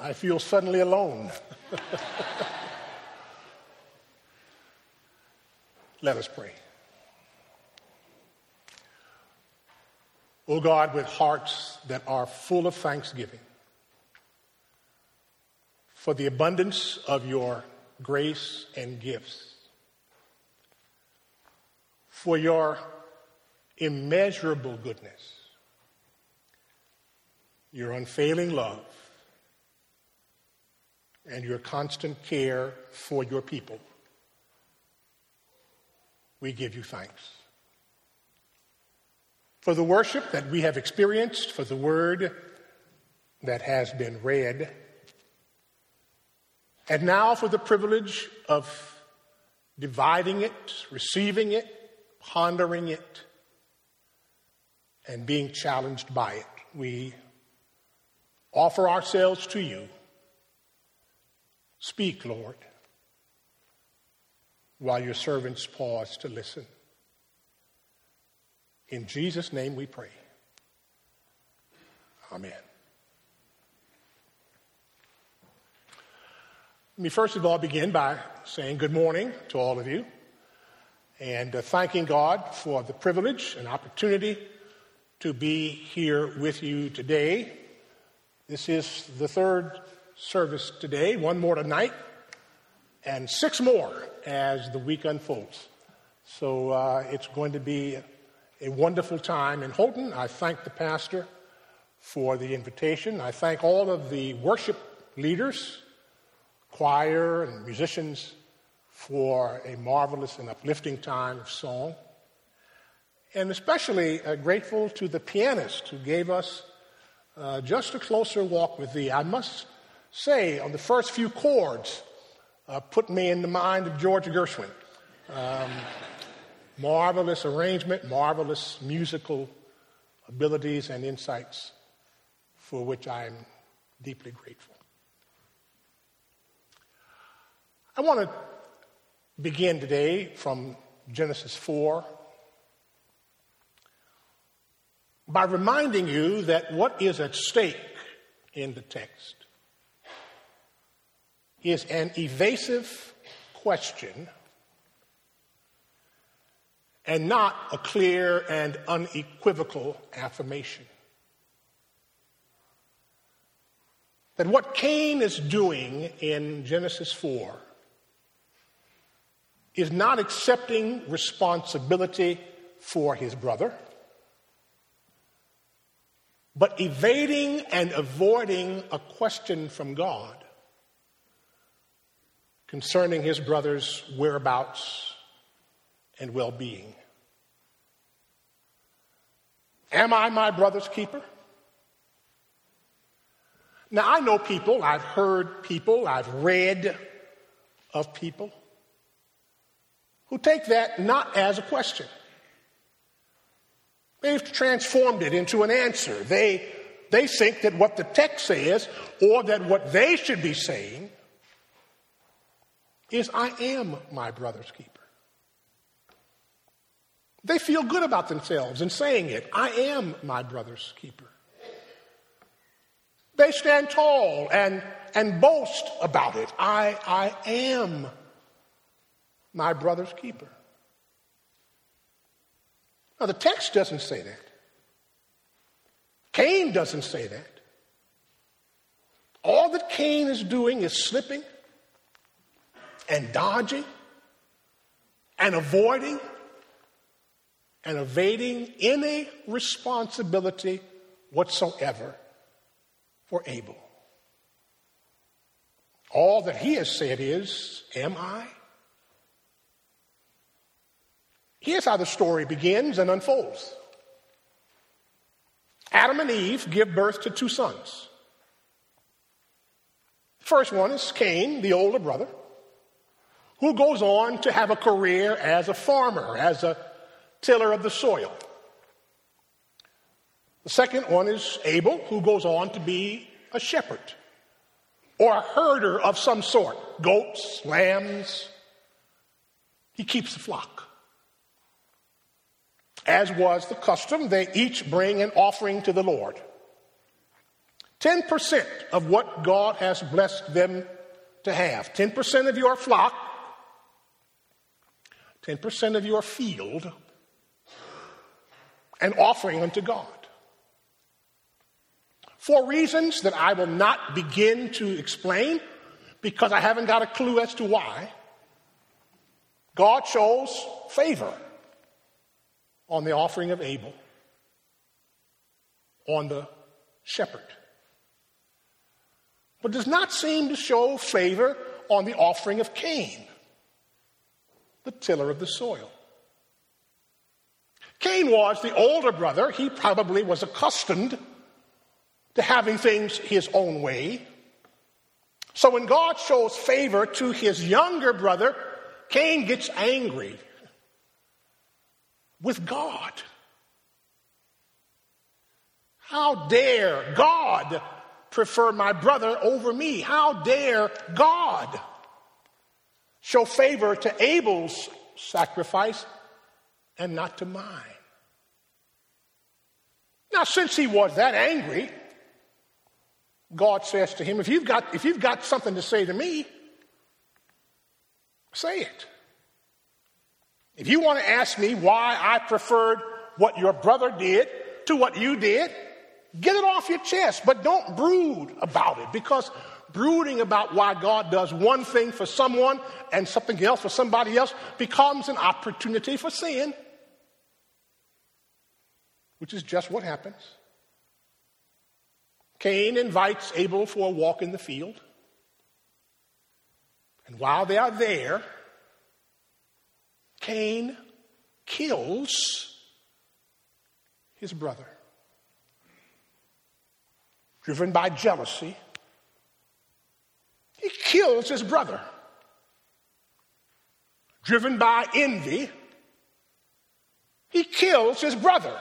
I feel suddenly alone. Let us pray. O God, with hearts that are full of thanksgiving for the abundance of your grace and gifts, for your immeasurable goodness, your unfailing love, and your constant care for your people. We give you thanks. For the worship that we have experienced, for the word that has been read, and now for the privilege of dividing it, receiving it, pondering it, and being challenged by it. We offer ourselves to you. Speak, Lord, while your servants pause to listen. In Jesus' name we pray. Amen. Let me first of all begin by saying good morning to all of you and uh, thanking God for the privilege and opportunity to be here with you today. This is the third service today, one more tonight, and six more as the week unfolds. So uh, it's going to be a wonderful time in Houghton. I thank the pastor for the invitation. I thank all of the worship leaders, choir, and musicians for a marvelous and uplifting time of song. And especially uh, grateful to the pianist who gave us uh, just a closer walk with thee. I must say, on the first few chords, uh, put me in the mind of George Gershwin. Um, marvelous arrangement, marvelous musical abilities and insights for which I am deeply grateful. I want to begin today from Genesis 4 by reminding you that what is at stake in the text is an evasive question and not a clear and unequivocal affirmation. That what Cain is doing in Genesis 4 is not accepting responsibility for his brother, but evading and avoiding a question from God concerning his brother's whereabouts and well being. Am I my brother's keeper? Now, I know people, I've heard people, I've read of people who take that not as a question. They've transformed it into an answer. They, they think that what the text says, or that what they should be saying, is I am my brother's keeper. They feel good about themselves in saying it. I am my brother's keeper. They stand tall and, and boast about it. I, I am my brother's keeper. Now, the text doesn't say that. Cain doesn't say that. All that Cain is doing is slipping and dodging and avoiding and evading any responsibility whatsoever for Abel. All that he has said is, Am I? Here's how the story begins and unfolds Adam and Eve give birth to two sons. First one is Cain, the older brother, who goes on to have a career as a farmer, as a tiller of the soil. The second one is Abel, who goes on to be a shepherd or a herder of some sort goats, lambs. He keeps the flock. As was the custom, they each bring an offering to the Lord. 10% of what God has blessed them to have. 10% of your flock, 10% of your field, an offering unto God. For reasons that I will not begin to explain, because I haven't got a clue as to why, God shows favor on the offering of Abel, on the shepherd but does not seem to show favor on the offering of Cain, the tiller of the soil. Cain was the older brother. He probably was accustomed to having things his own way. So when God shows favor to his younger brother, Cain gets angry with God. How dare God prefer my brother over me? How dare God show favor to Abel's sacrifice and not to mine? Now, since he was that angry, God says to him, if you've got, if you've got something to say to me, say it. If you want to ask me why I preferred what your brother did to what you did, Get it off your chest, but don't brood about it because brooding about why God does one thing for someone and something else for somebody else becomes an opportunity for sin, which is just what happens. Cain invites Abel for a walk in the field. And while they are there, Cain kills his brother driven by jealousy, he kills his brother. Driven by envy, he kills his brother.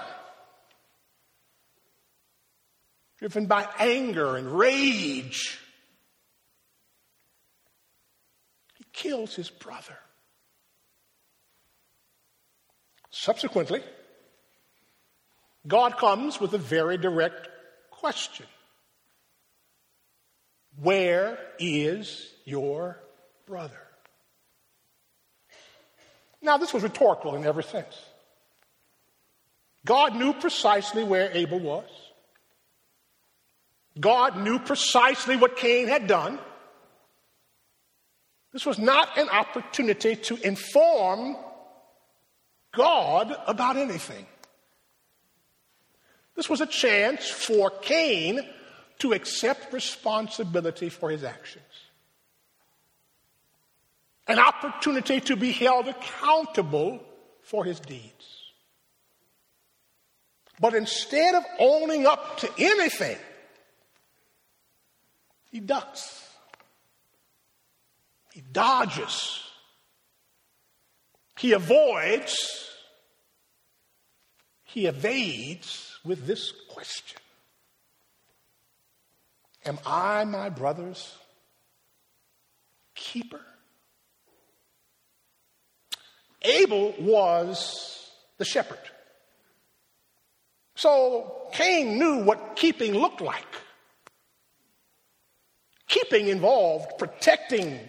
Driven by anger and rage, he kills his brother. Subsequently, God comes with a very direct question where is your brother? Now, this was rhetorical in every sense. God knew precisely where Abel was. God knew precisely what Cain had done. This was not an opportunity to inform God about anything. This was a chance for Cain to accept responsibility for his actions, an opportunity to be held accountable for his deeds. But instead of owning up to anything, he ducks, he dodges, he avoids, he evades with this question Am I my brother's keeper? Abel was the shepherd. So Cain knew what keeping looked like. Keeping involved protecting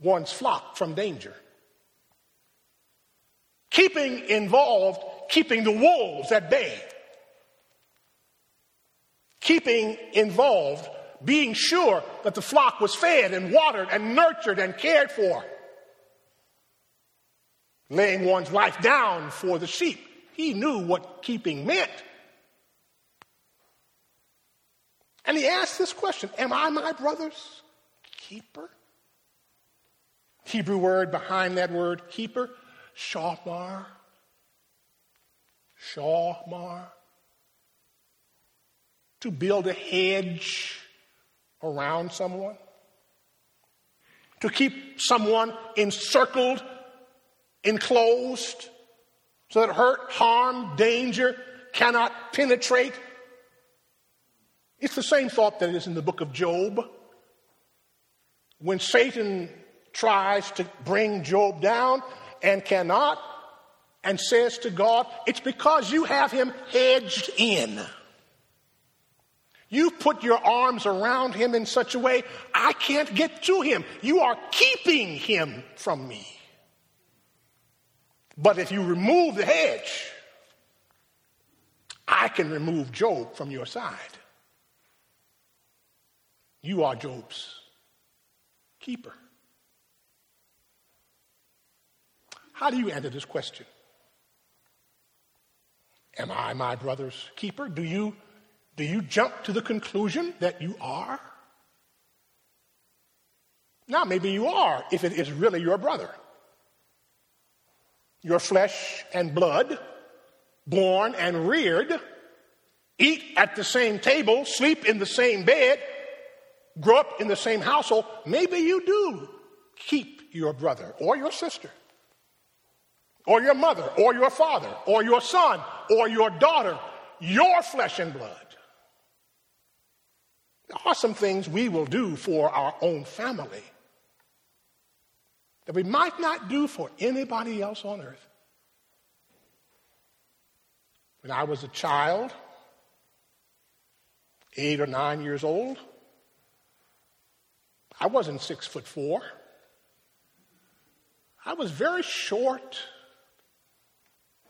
one's flock from danger. Keeping involved keeping the wolves at bay keeping involved, being sure that the flock was fed and watered and nurtured and cared for, laying one's life down for the sheep. He knew what keeping meant. And he asked this question Am I my brother's keeper? Hebrew word behind that word, keeper, shamar. Shamar to build a hedge around someone, to keep someone encircled, enclosed, so that hurt, harm, danger cannot penetrate. It's the same thought that is in the book of Job. When Satan tries to bring Job down and cannot, and says to God, It's because you have him hedged in. You put your arms around him in such a way, I can't get to him. You are keeping him from me. But if you remove the hedge, I can remove Job from your side. You are Job's keeper. How do you answer this question? Am I my brother's keeper? Do you, do you jump to the conclusion that you are? Now, maybe you are if it is really your brother. Your flesh and blood, born and reared, eat at the same table, sleep in the same bed, grow up in the same household. Maybe you do keep your brother or your sister or your mother, or your father, or your son, or your daughter, your flesh and blood. There are some things we will do for our own family that we might not do for anybody else on earth. When I was a child, eight or nine years old, I wasn't six foot four. I was very short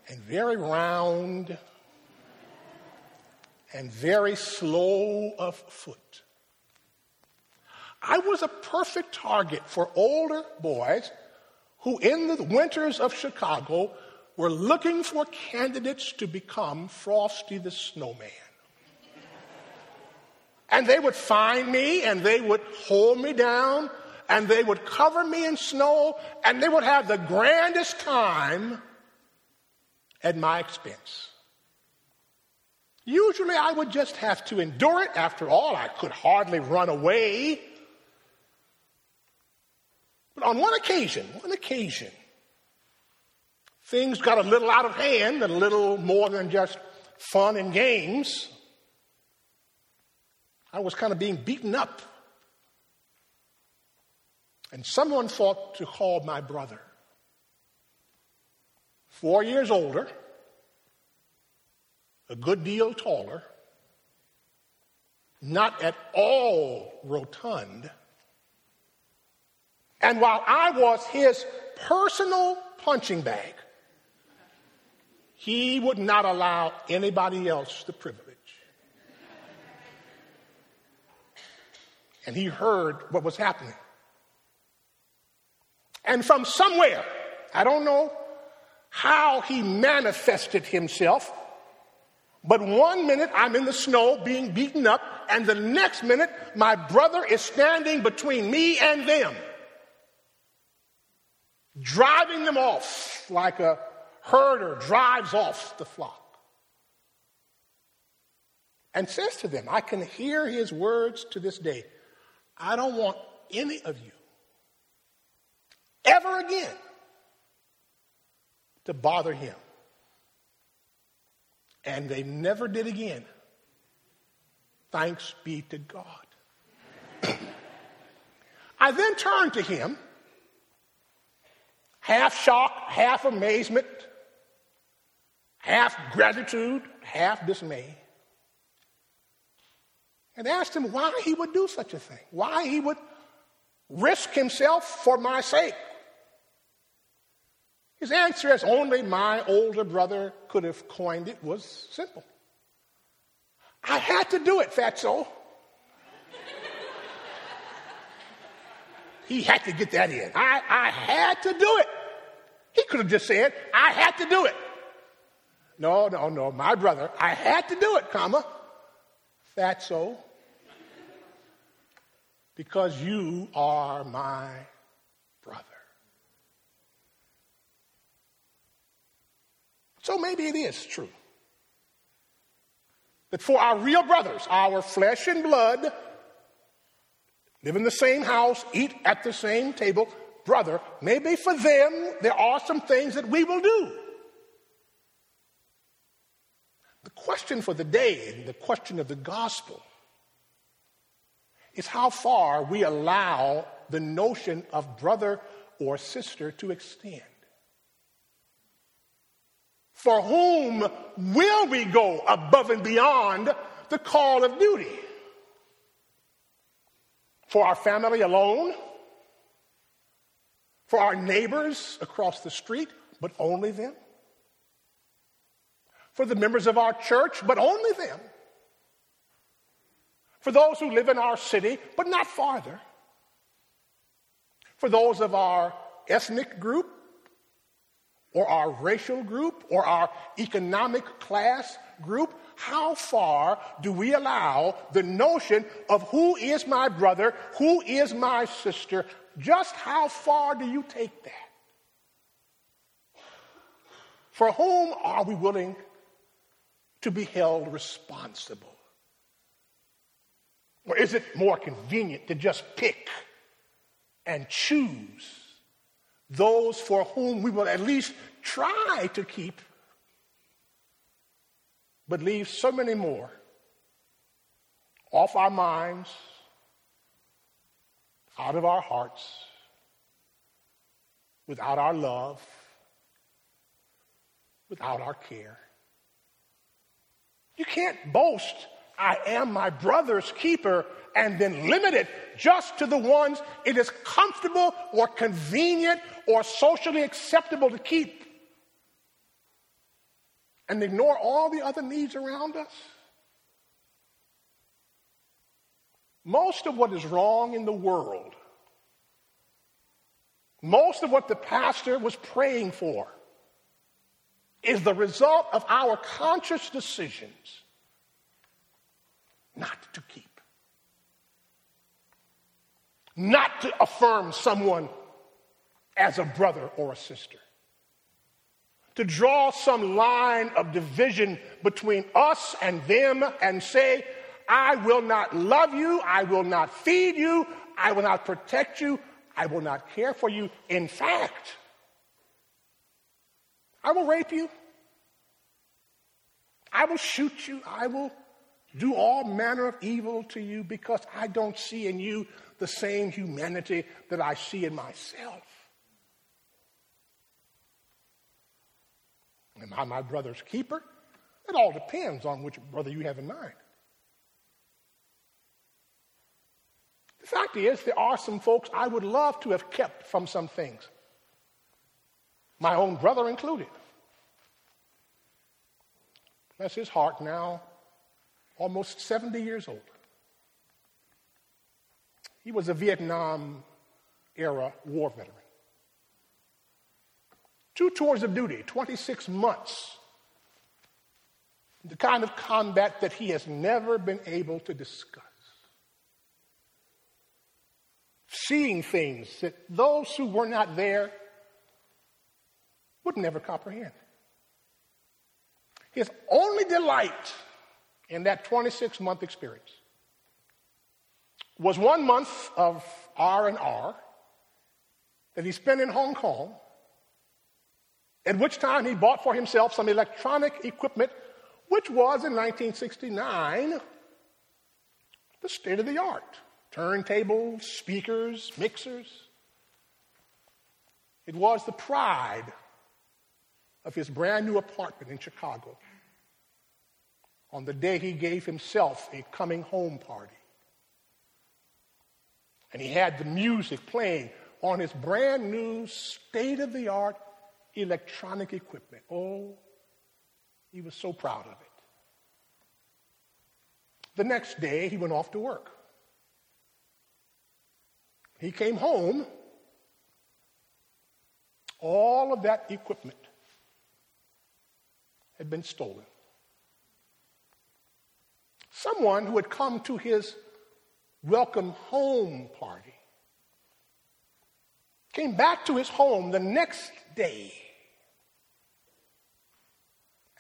and very round and very slow of foot. I was a perfect target for older boys who, in the winters of Chicago, were looking for candidates to become Frosty the Snowman. And they would find me and they would hold me down and they would cover me in snow and they would have the grandest time at my expense. Usually I would just have to endure it. After all, I could hardly run away. But on one occasion, one occasion, things got a little out of hand, and a little more than just fun and games. I was kind of being beaten up. And someone thought to call my brother four years older, a good deal taller, not at all rotund. And while I was his personal punching bag, he would not allow anybody else the privilege. And he heard what was happening. And from somewhere, I don't know how he manifested himself. But one minute I'm in the snow being beaten up, and the next minute my brother is standing between me and them, driving them off like a herder drives off the flock. And says to them, I can hear his words to this day I don't want any of you ever again to bother him. And they never did again. Thanks be to God. I then turned to him, half shock, half amazement, half gratitude, half dismay, and asked him why he would do such a thing, why he would risk himself for my sake. His answer, as only my older brother could have coined it, was simple. I had to do it, fatso. he had to get that in. I, I had to do it. He could have just said, I had to do it. No, no, no, my brother, I had to do it, comma, fatso, because you are my brother. So maybe it is true that for our real brothers, our flesh and blood, live in the same house, eat at the same table, brother, maybe for them there are some things that we will do. The question for the day and the question of the gospel is how far we allow the notion of brother or sister to extend. For whom will we go above and beyond the call of duty? for our family alone, for our neighbors across the street, but only them, for the members of our church, but only them, for those who live in our city, but not farther, for those of our ethnic group, or our racial group, or our economic class group, how far do we allow the notion of who is my brother, who is my sister, just how far do you take that? For whom are we willing to be held responsible? Or is it more convenient to just pick and choose those for whom we will at least try to keep but leave so many more off our minds, out of our hearts, without our love, without our care. You can't boast, I am my brother's keeper, and then limit it just to the ones it is comfortable or convenient or socially acceptable to keep and ignore all the other needs around us? Most of what is wrong in the world, most of what the pastor was praying for, is the result of our conscious decisions not to keep, not to affirm someone as a brother or a sister. To draw some line of division between us and them and say, I will not love you, I will not feed you, I will not protect you, I will not care for you. In fact, I will rape you, I will shoot you, I will do all manner of evil to you because I don't see in you the same humanity that I see in myself. Am I my brother's keeper? It all depends on which brother you have in mind. The fact is, there are some folks I would love to have kept from some things, my own brother included. Bless his heart now, almost 70 years old. He was a Vietnam era war veteran. Two tours of duty, 26 months. The kind of combat that he has never been able to discuss. Seeing things that those who were not there would never comprehend. His only delight in that 26 month experience. Was one month of R&R that he spent in Hong Kong at which time he bought for himself some electronic equipment, which was in 1969 the state of the art turntables, speakers, mixers. It was the pride of his brand new apartment in Chicago on the day he gave himself a coming home party. And he had the music playing on his brand new state of the art electronic equipment. Oh, he was so proud of it. The next day, he went off to work. He came home, all of that equipment had been stolen. Someone who had come to his welcome home party came back to his home the next day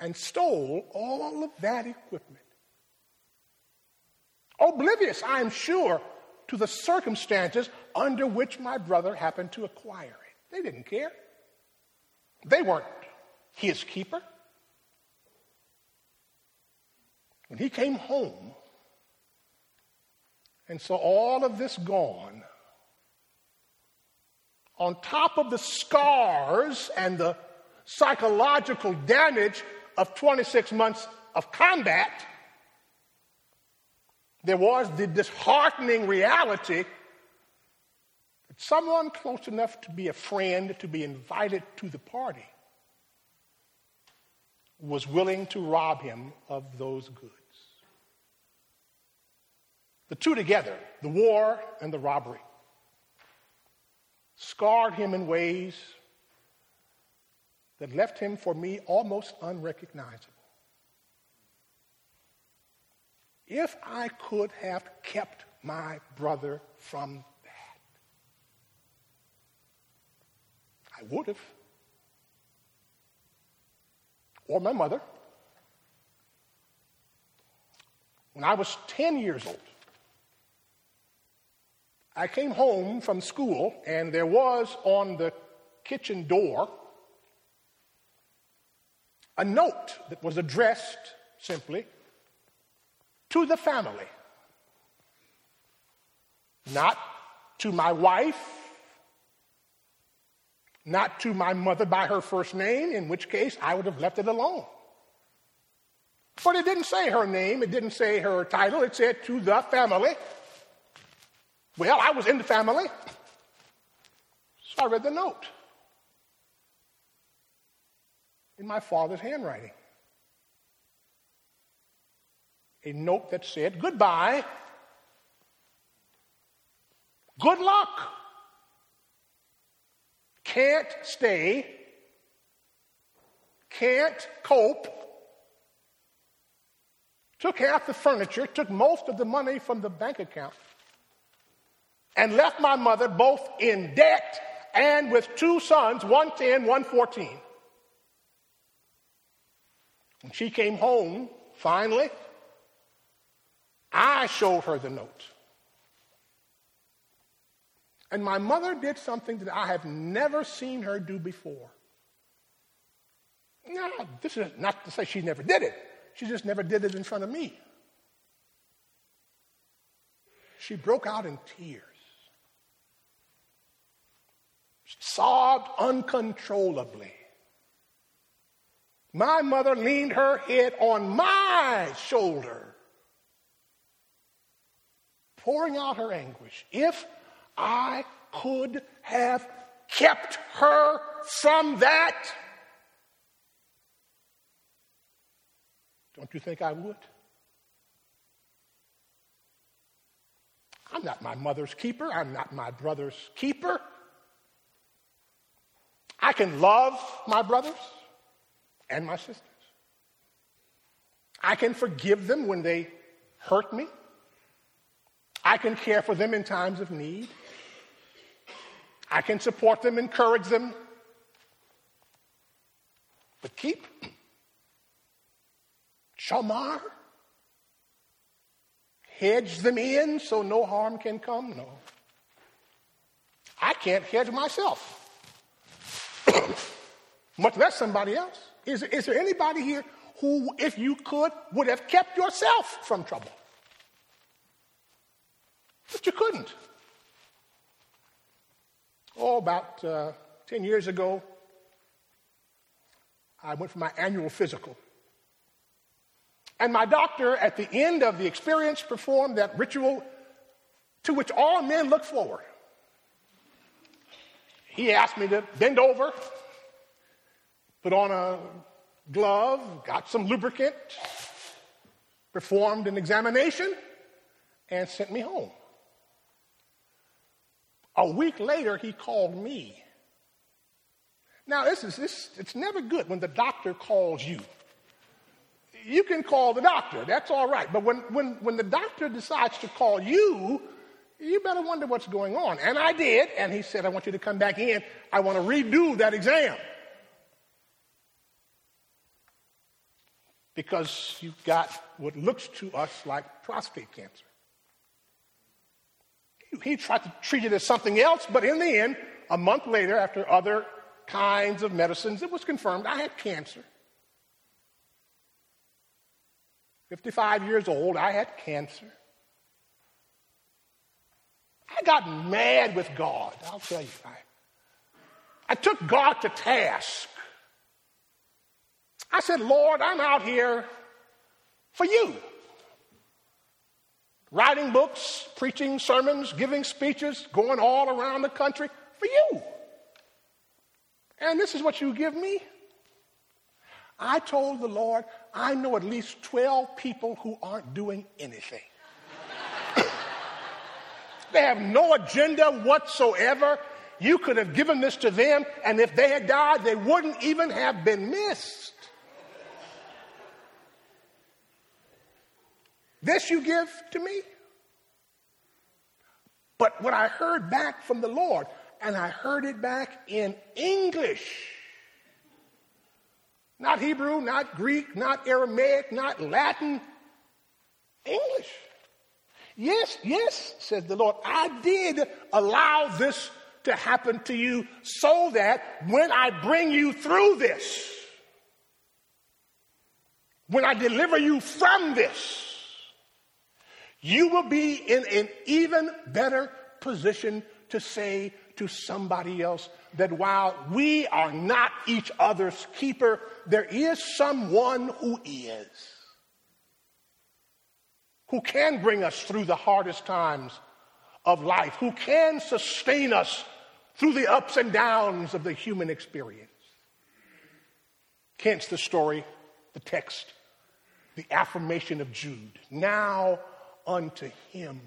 and stole all of that equipment. Oblivious, I am sure, to the circumstances under which my brother happened to acquire it. They didn't care. They weren't his keeper. When he came home and saw all of this gone, on top of the scars and the psychological damage of 26 months of combat, there was the disheartening reality that someone close enough to be a friend, to be invited to the party, was willing to rob him of those goods. The two together, the war and the robbery, scarred him in ways that left him for me almost unrecognizable. If I could have kept my brother from that, I would have. Or my mother. When I was 10 years old, I came home from school, and there was on the kitchen door a note that was addressed simply to the family, not to my wife, not to my mother by her first name, in which case I would have left it alone. But it didn't say her name, it didn't say her title, it said to the family. Well, I was in the family, so I read the note in my father's handwriting. A note that said, Goodbye, good luck, can't stay, can't cope, took half the furniture, took most of the money from the bank account and left my mother both in debt and with two sons, one 10, one 14. When she came home, finally, I showed her the note. And my mother did something that I have never seen her do before. Now, this is not to say she never did it, she just never did it in front of me. She broke out in tears sobbed uncontrollably. My mother leaned her head on my shoulder, pouring out her anguish. If I could have kept her from that, don't you think I would? I'm not my mother's keeper. I'm not my brother's keeper. I can love my brothers and my sisters. I can forgive them when they hurt me. I can care for them in times of need. I can support them, encourage them. But keep shamar, hedge them in so no harm can come? No. I can't hedge myself. much less somebody else. Is, is there anybody here who, if you could, would have kept yourself from trouble? But you couldn't. Oh, about uh, 10 years ago, I went for my annual physical. And my doctor, at the end of the experience, performed that ritual to which all men look forward. He asked me to bend over put on a glove, got some lubricant, performed an examination, and sent me home. A week later, he called me. Now, this is this, it's never good when the doctor calls you. You can call the doctor, that's all right. But when, when, when the doctor decides to call you, you better wonder what's going on. And I did, and he said, I want you to come back in. I want to redo that exam. because you've got what looks to us like prostate cancer. He tried to treat it as something else, but in the end, a month later, after other kinds of medicines, it was confirmed I had cancer. 55 years old, I had cancer. I got mad with God, I'll tell you. I, I took God to task. I said, Lord, I'm out here for you. writing books, preaching sermons, giving speeches, going all around the country for you. And this is what you give me? I told the Lord, I know at least 12 people who aren't doing anything. They have no agenda whatsoever. You could have given this to them, and if they had died, they wouldn't even have been missed. This you give to me? But what I heard back from the Lord, and I heard it back in English. Not Hebrew, not Greek, not Aramaic, not Latin. English. Yes, yes, says the Lord. I did allow this to happen to you so that when I bring you through this, when I deliver you from this, you will be in an even better position to say to somebody else that while we are not each other's keeper, there is someone who is, who can bring us through the hardest times of life, who can sustain us through the ups and downs of the human experience. Hence the story, the text, the affirmation of Jude. Now unto him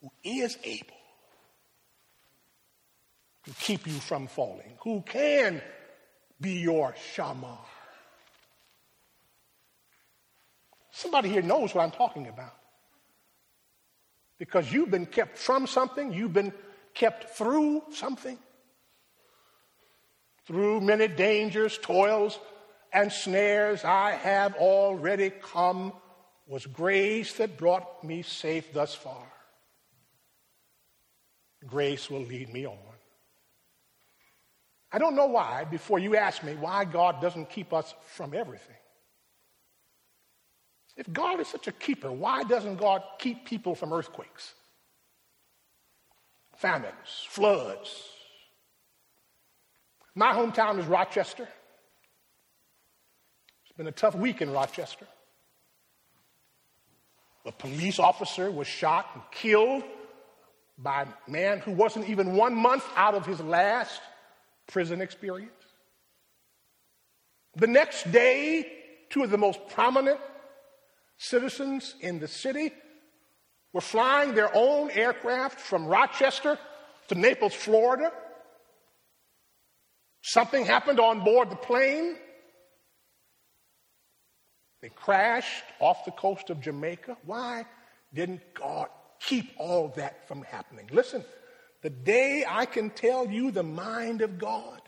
who is able to keep you from falling, who can be your shamar. Somebody here knows what I'm talking about. Because you've been kept from something, you've been kept through something, through many dangers, toils, and snares. I have already come was grace that brought me safe thus far. Grace will lead me on. I don't know why, before you ask me why God doesn't keep us from everything. If God is such a keeper, why doesn't God keep people from earthquakes, famines, floods? My hometown is Rochester. It's been a tough week in Rochester. A police officer was shot and killed by a man who wasn't even one month out of his last prison experience. The next day, two of the most prominent citizens in the city were flying their own aircraft from Rochester to Naples, Florida. Something happened on board the plane. They crashed off the coast of Jamaica. Why didn't God keep all that from happening? Listen, the day I can tell you the mind of God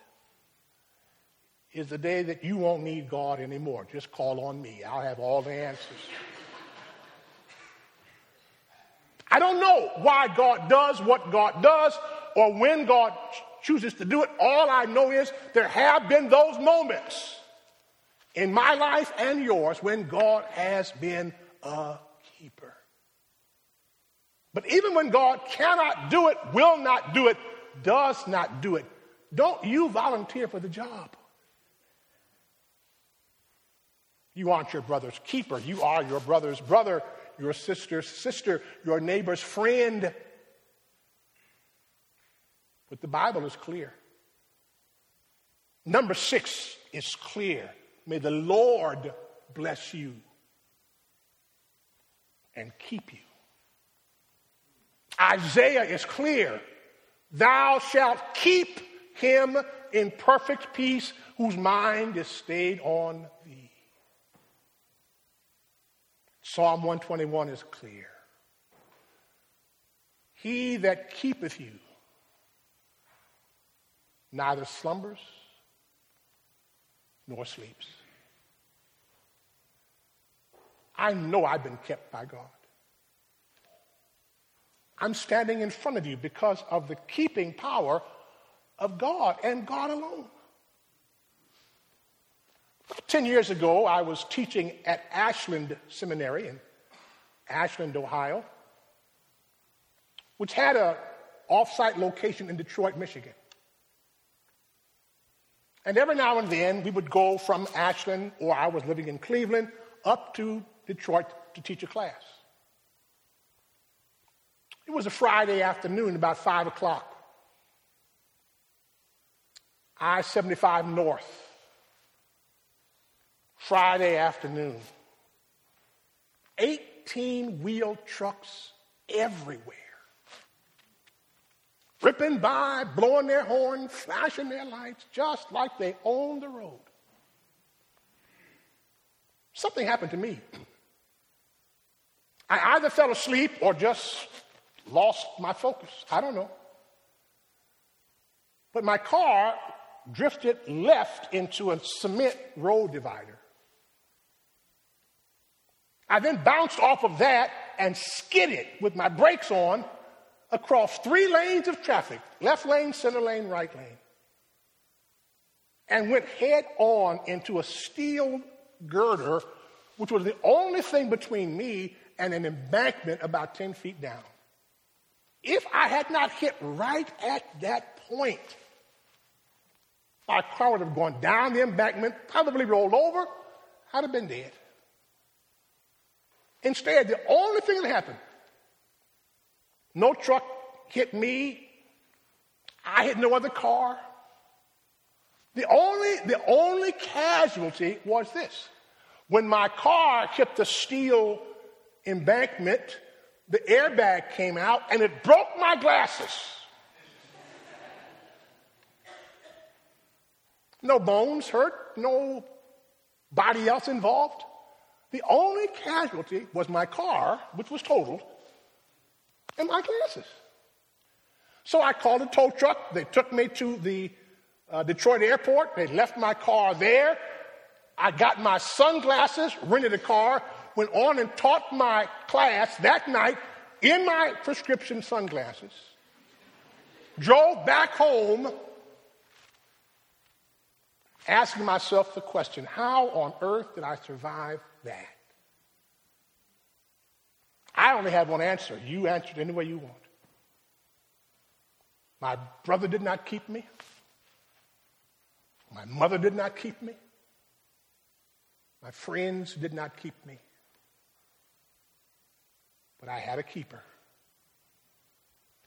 is the day that you won't need God anymore. Just call on me, I'll have all the answers. I don't know why God does what God does or when God chooses to do it. All I know is there have been those moments in my life and yours when God has been a keeper. But even when God cannot do it, will not do it, does not do it, don't you volunteer for the job. You aren't your brother's keeper. You are your brother's brother, your sister's sister, your neighbor's friend. But the Bible is clear. Numbers six is clear. May the Lord bless you and keep you. Isaiah is clear. Thou shalt keep him in perfect peace whose mind is stayed on thee. Psalm 121 is clear. He that keepeth you neither slumbers nor sleeps. I know I've been kept by God. I'm standing in front of you because of the keeping power of God and God alone. Ten years ago, I was teaching at Ashland Seminary in Ashland, Ohio, which had an off-site location in Detroit, Michigan. And every now and then we would go from Ashland, or I was living in Cleveland, up to Detroit to teach a class. It was a Friday afternoon, about 5 o'clock. I 75 North. Friday afternoon. 18 wheel trucks everywhere. Ripping by, blowing their horn, flashing their lights, just like they own the road. Something happened to me. I either fell asleep or just lost my focus. I don't know. But my car drifted left into a cement road divider. I then bounced off of that and skidded with my brakes on across three lanes of traffic left lane, center lane, right lane and went head on into a steel girder, which was the only thing between me and an embankment about 10 feet down. If I had not hit right at that point, my car would have gone down the embankment, probably rolled over, I'd have been dead. Instead, the only thing that happened, no truck hit me, I hit no other car. The only, the only casualty was this. When my car hit the steel embankment, the airbag came out and it broke my glasses. No bones hurt, no body else involved. The only casualty was my car, which was totaled, and my glasses. So I called a tow truck. They took me to the uh, Detroit airport. They left my car there. I got my sunglasses, rented a car, went on and taught my class that night in my prescription sunglasses. Drove back home asking myself the question how on earth did I survive that? I only have one answer. You answered any way you want. My brother did not keep me. My mother did not keep me. My friends did not keep me. But I had a keeper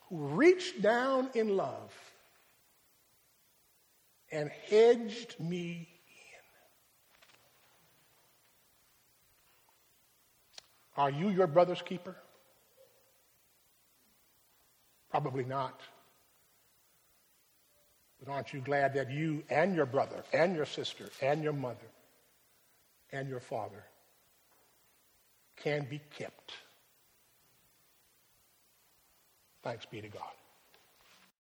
who reached down in love and hedged me Are you your brother's keeper? Probably not. But aren't you glad that you and your brother and your sister and your mother and your father can be kept? Thanks be to God.